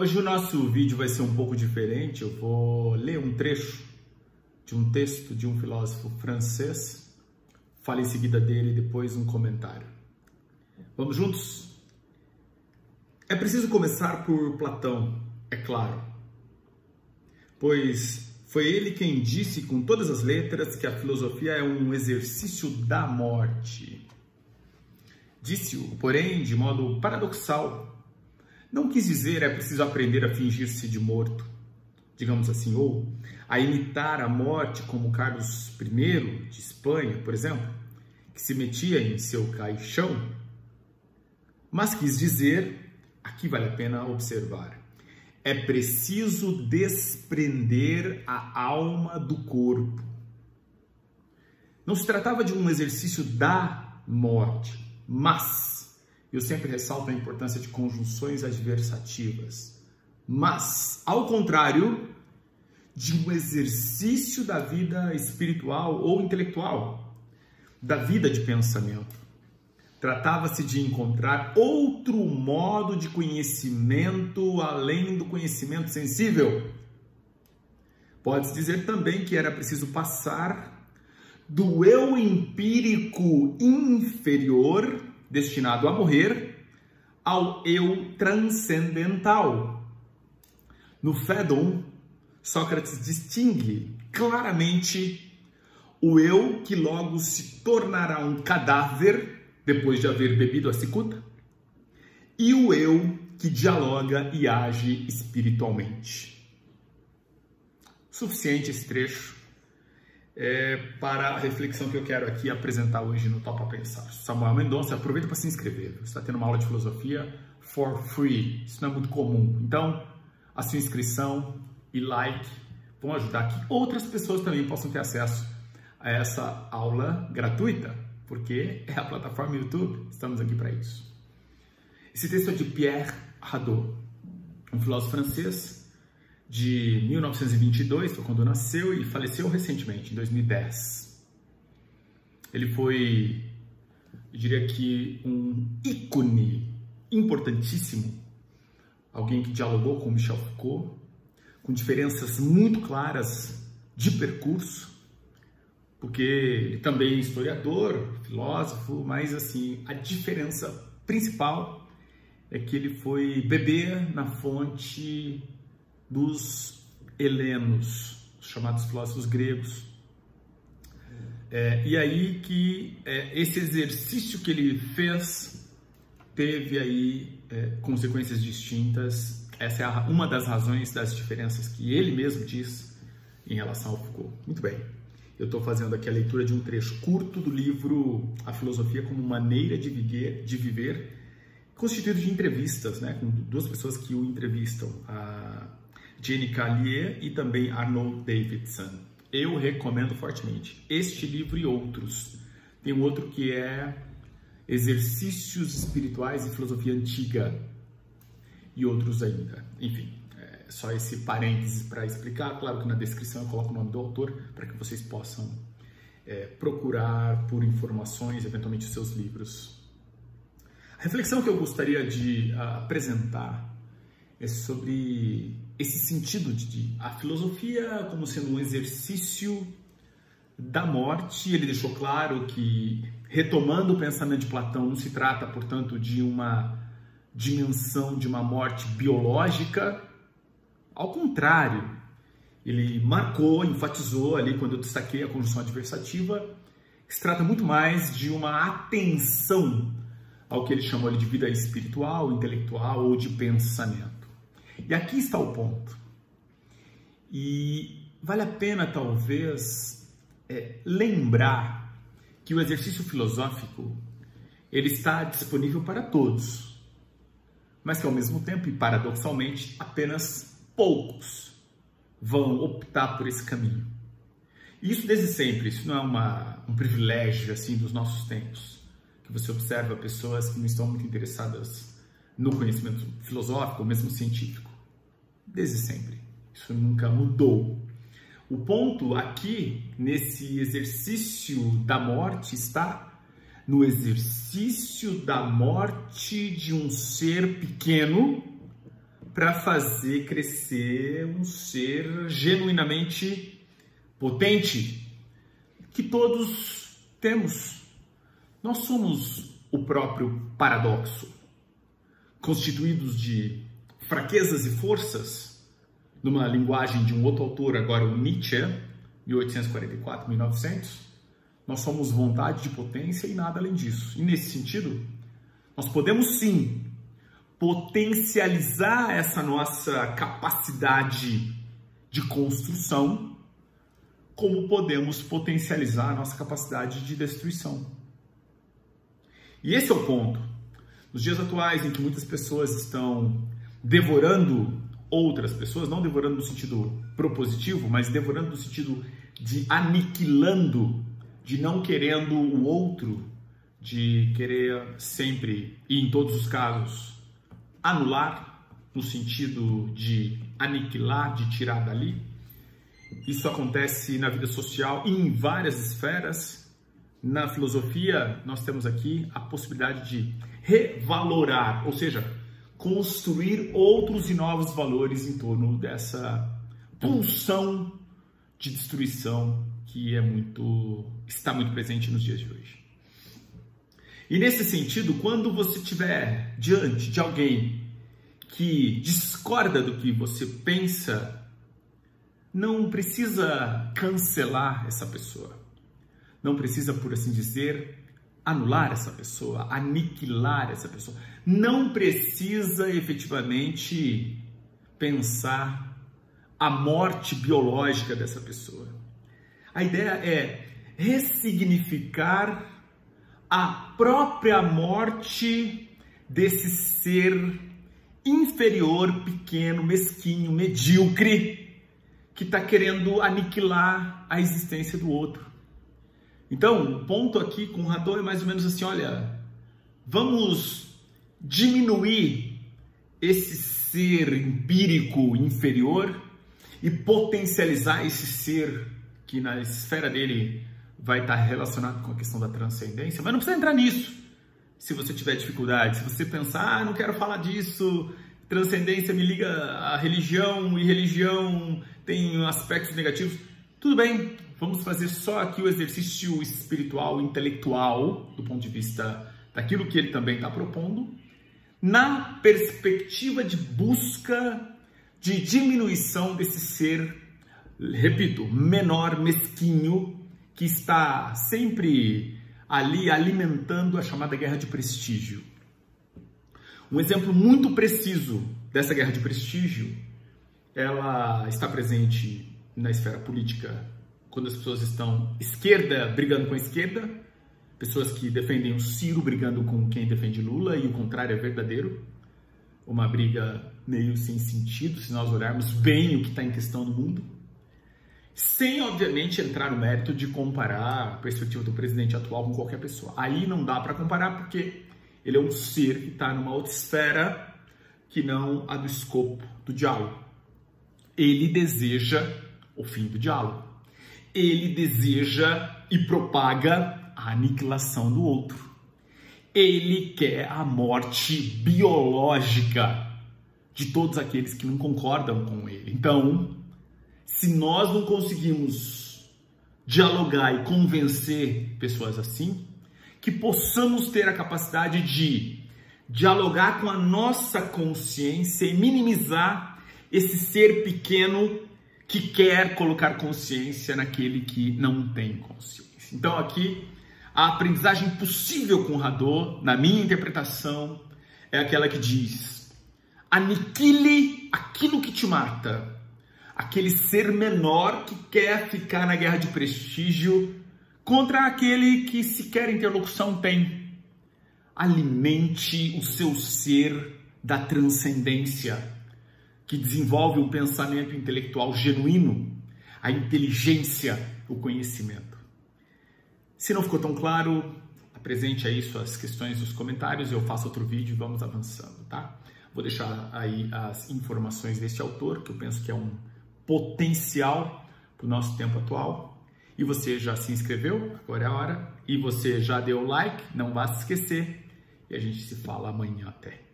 Hoje o nosso vídeo vai ser um pouco diferente. Eu vou ler um trecho de um texto de um filósofo francês. Fale em seguida dele e depois um comentário. Vamos juntos? É preciso começar por Platão, é claro. Pois foi ele quem disse com todas as letras que a filosofia é um exercício da morte. Disse-o, porém, de modo paradoxal não quis dizer é preciso aprender a fingir-se de morto, digamos assim, ou a imitar a morte como Carlos I de Espanha, por exemplo, que se metia em seu caixão. Mas quis dizer, aqui vale a pena observar, é preciso desprender a alma do corpo. Não se tratava de um exercício da morte, mas eu sempre ressalto a importância de conjunções adversativas. Mas, ao contrário, de um exercício da vida espiritual ou intelectual, da vida de pensamento. Tratava-se de encontrar outro modo de conhecimento além do conhecimento sensível. Pode-se dizer também que era preciso passar do eu empírico inferior destinado a morrer, ao eu transcendental. No Fédon, Sócrates distingue claramente o eu que logo se tornará um cadáver depois de haver bebido a cicuta e o eu que dialoga e age espiritualmente. Suficiente esse trecho é, para a reflexão que eu quero aqui apresentar hoje no Topa Pensar. Samuel Mendonça, aproveita para se inscrever. Você está tendo uma aula de filosofia for free. Isso não é muito comum. Então, a sua inscrição e like vão ajudar que outras pessoas também possam ter acesso a essa aula gratuita, porque é a plataforma YouTube. Estamos aqui para isso. Esse texto é de Pierre Hadot, um filósofo francês de 1922, foi quando nasceu e faleceu recentemente, em 2010. Ele foi, eu diria que, um ícone importantíssimo, alguém que dialogou com Michel Foucault, com diferenças muito claras de percurso, porque ele também é historiador, filósofo, mas assim, a diferença principal é que ele foi beber na fonte dos helenos, os chamados filósofos gregos. É, e aí que é, esse exercício que ele fez teve aí é, consequências distintas. Essa é a, uma das razões das diferenças que ele mesmo diz em relação ao Foucault. Muito bem. Eu estou fazendo aqui a leitura de um trecho curto do livro A Filosofia como Maneira de Viver, de viver constituído de entrevistas, né, com duas pessoas que o entrevistam. A Jenny Callier e também Arnold Davidson. Eu recomendo fortemente este livro e outros. Tem um outro que é Exercícios Espirituais e Filosofia Antiga e outros ainda. Enfim, é só esse parênteses para explicar. Claro que na descrição eu coloco o nome do autor para que vocês possam é, procurar por informações, eventualmente os seus livros. A reflexão que eu gostaria de uh, apresentar é sobre esse sentido de, a filosofia como sendo um exercício da morte. Ele deixou claro que, retomando o pensamento de Platão, não se trata, portanto, de uma dimensão de uma morte biológica. Ao contrário, ele marcou, enfatizou ali quando eu destaquei a conjunção adversativa, que se trata muito mais de uma atenção ao que ele chamou de vida espiritual, intelectual ou de pensamento. E aqui está o ponto. E vale a pena, talvez, é, lembrar que o exercício filosófico ele está disponível para todos, mas que ao mesmo tempo e paradoxalmente apenas poucos vão optar por esse caminho. E isso desde sempre, isso não é uma, um privilégio assim dos nossos tempos, que você observa pessoas que não estão muito interessadas no conhecimento filosófico ou mesmo científico. Desde sempre. Isso nunca mudou. O ponto aqui, nesse exercício da morte, está no exercício da morte de um ser pequeno para fazer crescer um ser genuinamente potente que todos temos. Nós somos o próprio paradoxo, constituídos de fraquezas e forças, numa linguagem de um outro autor, agora o Nietzsche, 1844-1900, nós somos vontade de potência e nada além disso. E nesse sentido, nós podemos sim potencializar essa nossa capacidade de construção, como podemos potencializar a nossa capacidade de destruição. E esse é o ponto. Nos dias atuais, em que muitas pessoas estão devorando outras pessoas, não devorando no sentido propositivo, mas devorando no sentido de aniquilando, de não querendo o outro, de querer sempre e em todos os casos anular, no sentido de aniquilar, de tirar dali. Isso acontece na vida social e em várias esferas. Na filosofia, nós temos aqui a possibilidade de revalorar, ou seja, construir outros e novos valores em torno dessa pulsão de destruição que é muito está muito presente nos dias de hoje. E nesse sentido, quando você estiver diante de alguém que discorda do que você pensa, não precisa cancelar essa pessoa. Não precisa, por assim dizer, anular essa pessoa, aniquilar essa pessoa. Não precisa efetivamente pensar a morte biológica dessa pessoa. A ideia é ressignificar a própria morte desse ser inferior, pequeno, mesquinho, medíocre, que está querendo aniquilar a existência do outro. Então, o ponto aqui com o Radon é mais ou menos assim: olha, vamos diminuir esse ser empírico inferior e potencializar esse ser que na esfera dele vai estar relacionado com a questão da transcendência, mas não precisa entrar nisso. Se você tiver dificuldade, se você pensar, ah, não quero falar disso, transcendência me liga à religião e religião tem aspectos negativos, tudo bem, vamos fazer só aqui o exercício espiritual, intelectual, do ponto de vista daquilo que ele também está propondo, na perspectiva de busca de diminuição desse ser, repito, menor, mesquinho, que está sempre ali alimentando a chamada guerra de prestígio. Um exemplo muito preciso dessa guerra de prestígio, ela está presente na esfera política quando as pessoas estão esquerda brigando com a esquerda, pessoas que defendem o Ciro brigando com quem defende Lula e o contrário é verdadeiro. Uma briga meio sem sentido se nós olharmos bem o que está em questão no mundo sem obviamente entrar no mérito de comparar a perspectiva do presidente atual com qualquer pessoa. Aí não dá para comparar porque ele é um ser que está numa outra esfera que não a do escopo do diálogo. Ele deseja o fim do diálogo. Ele deseja e propaga a aniquilação do outro. Ele quer a morte biológica de todos aqueles que não concordam com ele. Então, se nós não conseguimos dialogar e convencer pessoas assim, que possamos ter a capacidade de dialogar com a nossa consciência e minimizar esse ser pequeno que quer colocar consciência naquele que não tem consciência. Então aqui a aprendizagem possível com o Rador, na minha interpretação, é aquela que diz: aniquile aquilo que te mata aquele ser menor que quer ficar na guerra de prestígio contra aquele que sequer interlocução tem. Alimente o seu ser da transcendência, que desenvolve o pensamento intelectual genuíno, a inteligência, o conhecimento. Se não ficou tão claro, apresente aí suas questões nos comentários, eu faço outro vídeo e vamos avançando, tá? Vou deixar aí as informações desse autor, que eu penso que é um potencial para o nosso tempo atual. E você já se inscreveu? Agora é a hora. E você já deu like? Não vá se esquecer. E a gente se fala amanhã até.